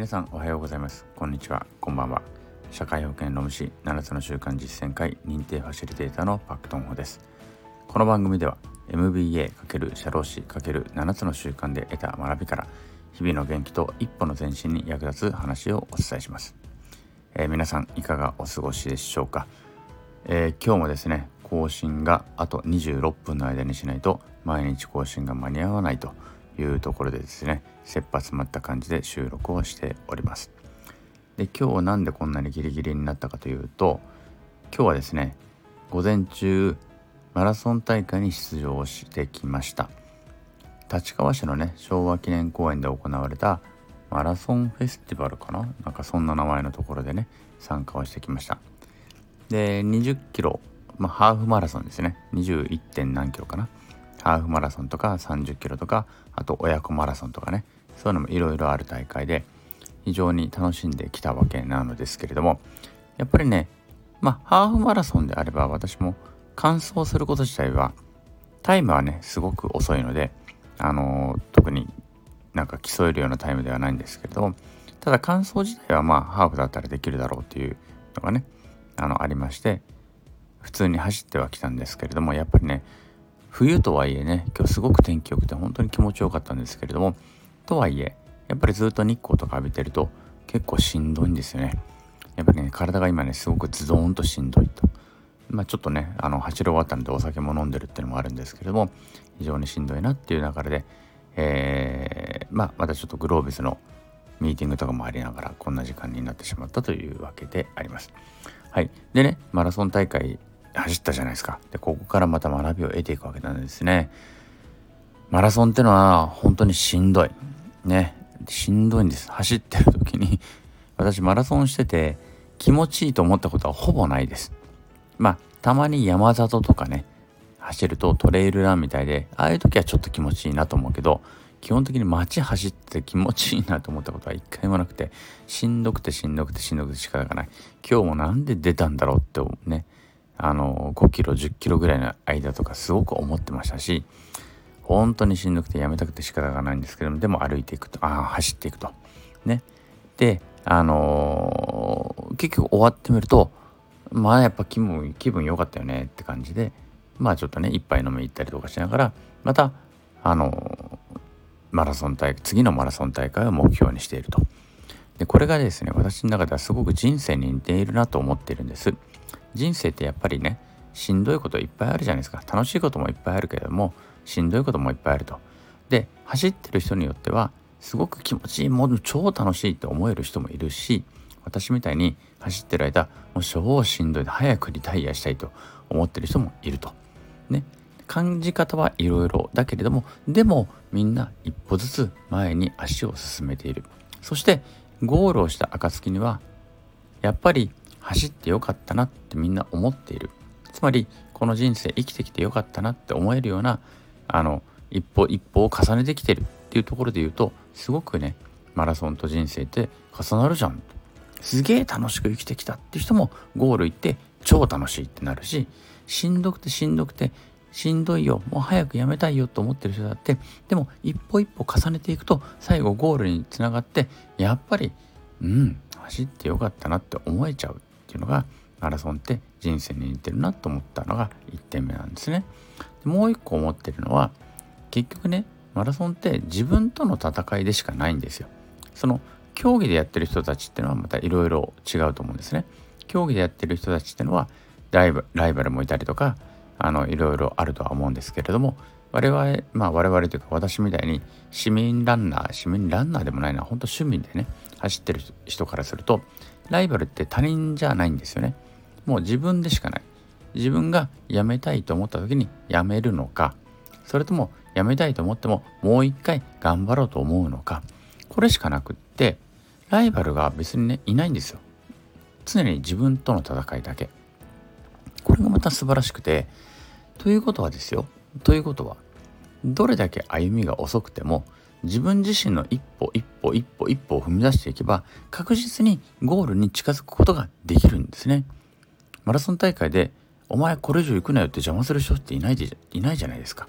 皆さんおはようございます。こんにちは。こんばんは。社会保険労務士7つの習慣実践会認定ファシリテーターのパクトンホです。この番組では MBA× 社労士 ×7 つの習慣で得た学びから日々の元気と一歩の前進に役立つ話をお伝えします、えー、皆さんいかがお過ごしでしょうか、えー、今日もですね更新があと26分の間にしないと毎日更新が間に合わないというところでですね切羽詰まった感じで収録をしております。で今日なんでこんなにギリギリになったかというと今日はですね午前中マラソン大会に出場してきました。立川市のね昭和記念公園で行われたマラソンフェスティバルかな？なんかそんな名前のところでね参加をしてきました。で20キロまあハーフマラソンですね。21. 点何キロかな？ハーフマラソンとか30キロとかあと親子マラソンとかね。そういうのもいろいろある大会で非常に楽しんできたわけなのですけれども。やっぱりねまあハーフマラソンであれば私も完走すること自体はタイムはねすごく遅いのであのー、特になんか競えるようなタイムではないんですけれどもただ完走自体はまあハーフだったらできるだろうっていうのがねあのありまして普通に走ってはきたんですけれどもやっぱりね冬とはいえね今日すごく天気良くて本当に気持ちよかったんですけれどもとはいえやっぱりずっと日光とか浴びてると結構しんどいんですよねやっぱりね体が今ねすごくズドーンとしんどいとまあちょっとねあの走り終わったのでお酒も飲んでるっていうのもあるんですけれども非常にしんどいなっていう流れでえー、まあまたちょっとグロービスのミーティングとかもありながらこんな時間になってしまったというわけであります。はい。でね、マラソン大会走ったじゃないですか。で、ここからまた学びを得ていくわけなんですね。マラソンってのは本当にしんどい。ね。しんどいんです。走ってる時に私マラソンしてて気持ちいいと思ったことはほぼないです。まあ、たまに山里とかね、走るとトレイルランみたいで、ああいう時はちょっと気持ちいいなと思うけど、基本的に街走って気持ちいいなと思ったことは一回もなくて、しんどくてしんどくてしんどくて仕方がない。今日もなんで出たんだろうってうね、あの5キロ10キロぐらいの間とかすごく思ってましたし本当にしんどくてやめたくて仕方がないんですけどもでも歩いていくとああ走っていくと。ね。であのー、結局終わってみるとまあやっぱ気分気分良かったよねって感じでまあちょっとね一杯飲み行ったりとかしながらまたあのー、マラソン大会次のマラソン大会を目標にしていると。でこれがですね私の中ではすごく人生に似ているなと思っているんです。人生ってやっぱりねしんどいこといっぱいあるじゃないですか。楽しいこともいっぱいあるけれどもしんどいこともいっぱいあると。で走ってる人によってはすごく気持ちいいもう超楽しいって思える人もいるし私みたいに走ってる間もう超しんどい早くリタイアしたいと思ってる人もいると。ね。感じ方はいろいろだけれどもでもみんな一歩ずつ前に足を進めている。そしてゴールをした暁にはやっぱり走ってよかったなってみんな思っている。つまりこの人生生きてきてよかったなって思えるようなあの一歩一歩を重ねてきてるっていうところで言うとすごくねマラソンと人生って重なるじゃん。すげえ楽しく生きてきたっていう人もゴール行って超楽しいってなるししんどくてしんどくてしんどいよもう早くやめたいよと思ってる人だってでも一歩一歩重ねていくと最後ゴールにつながってやっぱりうん走ってよかったなって思えちゃう。っていうのがマラソンって人生に似てるなと思ったのが1点目なんですね。でもう一個思ってるのは結局ねマラソンって自分との戦いでしかないんですよ。その競技でやってる人たちっていうのはまたいろいろ違うと思うんですね。競技でやってる人たちっていうのはライバルもいたりとかあのいろいろあるとは思うんですけれども我々まあ我々というか私みたいに市民ランナー市民ランナーでもないな本当趣味でね走ってる人からするとライバルって他人じゃないんですよね。もう自分でしかない。自分が辞めたいと思った時に辞めるのか。それとも辞めたいと思ってももう一回頑張ろうと思うのか。これしかなくってライバルが別にねいないんですよ。常に自分との戦いだけ。これがまた素晴らしくてということはですよ。ということはどれだけ歩みが遅くても自分自身の一歩一歩一歩一歩を踏み出していけば確実にゴールに近づくことができるんですね。マラソン大会でお前これ以上行くなよって邪魔する人っていないでいないじゃないですか。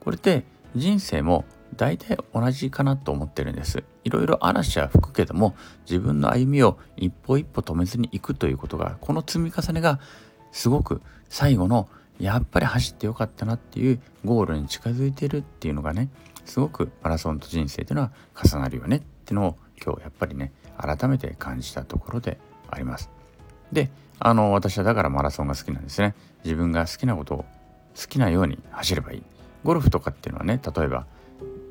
これって人生も大体同じかなと思ってるんですいろいろ嵐は吹くけども自分の歩みを一歩一歩止めずに行くということがこの積み重ねがすごく最後のやっぱり走ってよかったなっていうゴールに近づいてるっていうのがねすごくマラソンと人生というのは重なるよねってのを今日やっぱりね改めて感じたところであります。であの私はだからマラソンが好きなんですね。自分が好きなことを好きなように走ればいい。ゴルフとかっていうのはね例えば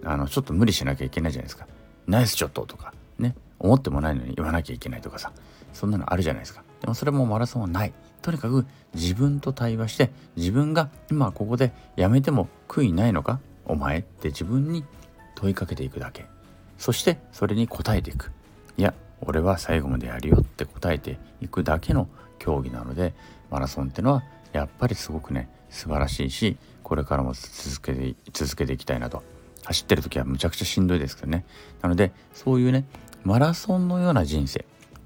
あのちょっと無理しなきゃいけないじゃないですか。ナイスショットとかね思ってもないのに言わなきゃいけないとかさそんなのあるじゃないですか。でもそれもマラソンはない。とにかく自分と対話して自分が今ここでやめても悔いないのか？お前って自分に問いかけていくだけ。そしてそれに答えていく。いや、俺は最後までやるよって答えていくだけの競技なので、マラソンってのはやっぱりすごくね、素晴らしいし、これからも続けて、続けていきたいなと。走ってる時はむちゃくちゃしんどいですけどね。なので、そういうね、マラソンのような人生、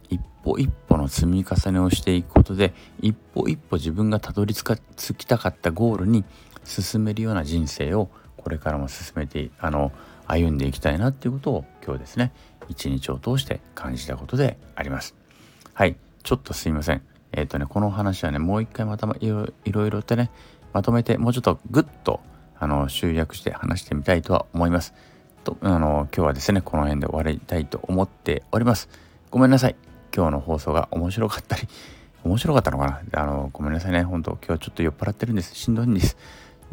一歩一歩の積み重ねをしていくことで、一歩一歩自分がたどり着きたかったゴールに進めるような人生をこれからも進めて、あの、歩んでいきたいなっていうことを今日ですね一日を通して感じたことであります。はい。ちょっとすいません。えっ、ー、とねこの話はねもう一回またいろいろとねまとめてもうちょっとグッとあの集約して話してみたいとは思います。とあの今日はですねこの辺で終わりたいと思っております。ごめんなさい。今日の放送が面白かったり面白かったのかな？あのごめんなさいね本当今日ちょっと酔っ払ってるんですしんどいんです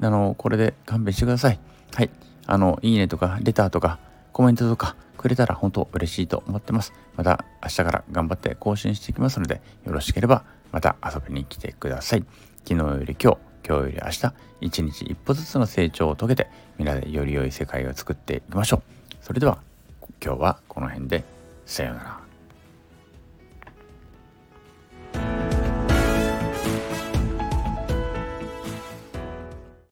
あのこれで勘弁してくださいはいあの、いいねとか、レターとか、コメントとかくれたら本当嬉しいと思ってます。また明日から頑張って更新していきますので、よろしければまた遊びに来てください。昨日より今日、今日より明日、一日一歩ずつの成長を遂げて、みんなでより良い世界を作っていきましょう。それでは、今日はこの辺で、さようなら。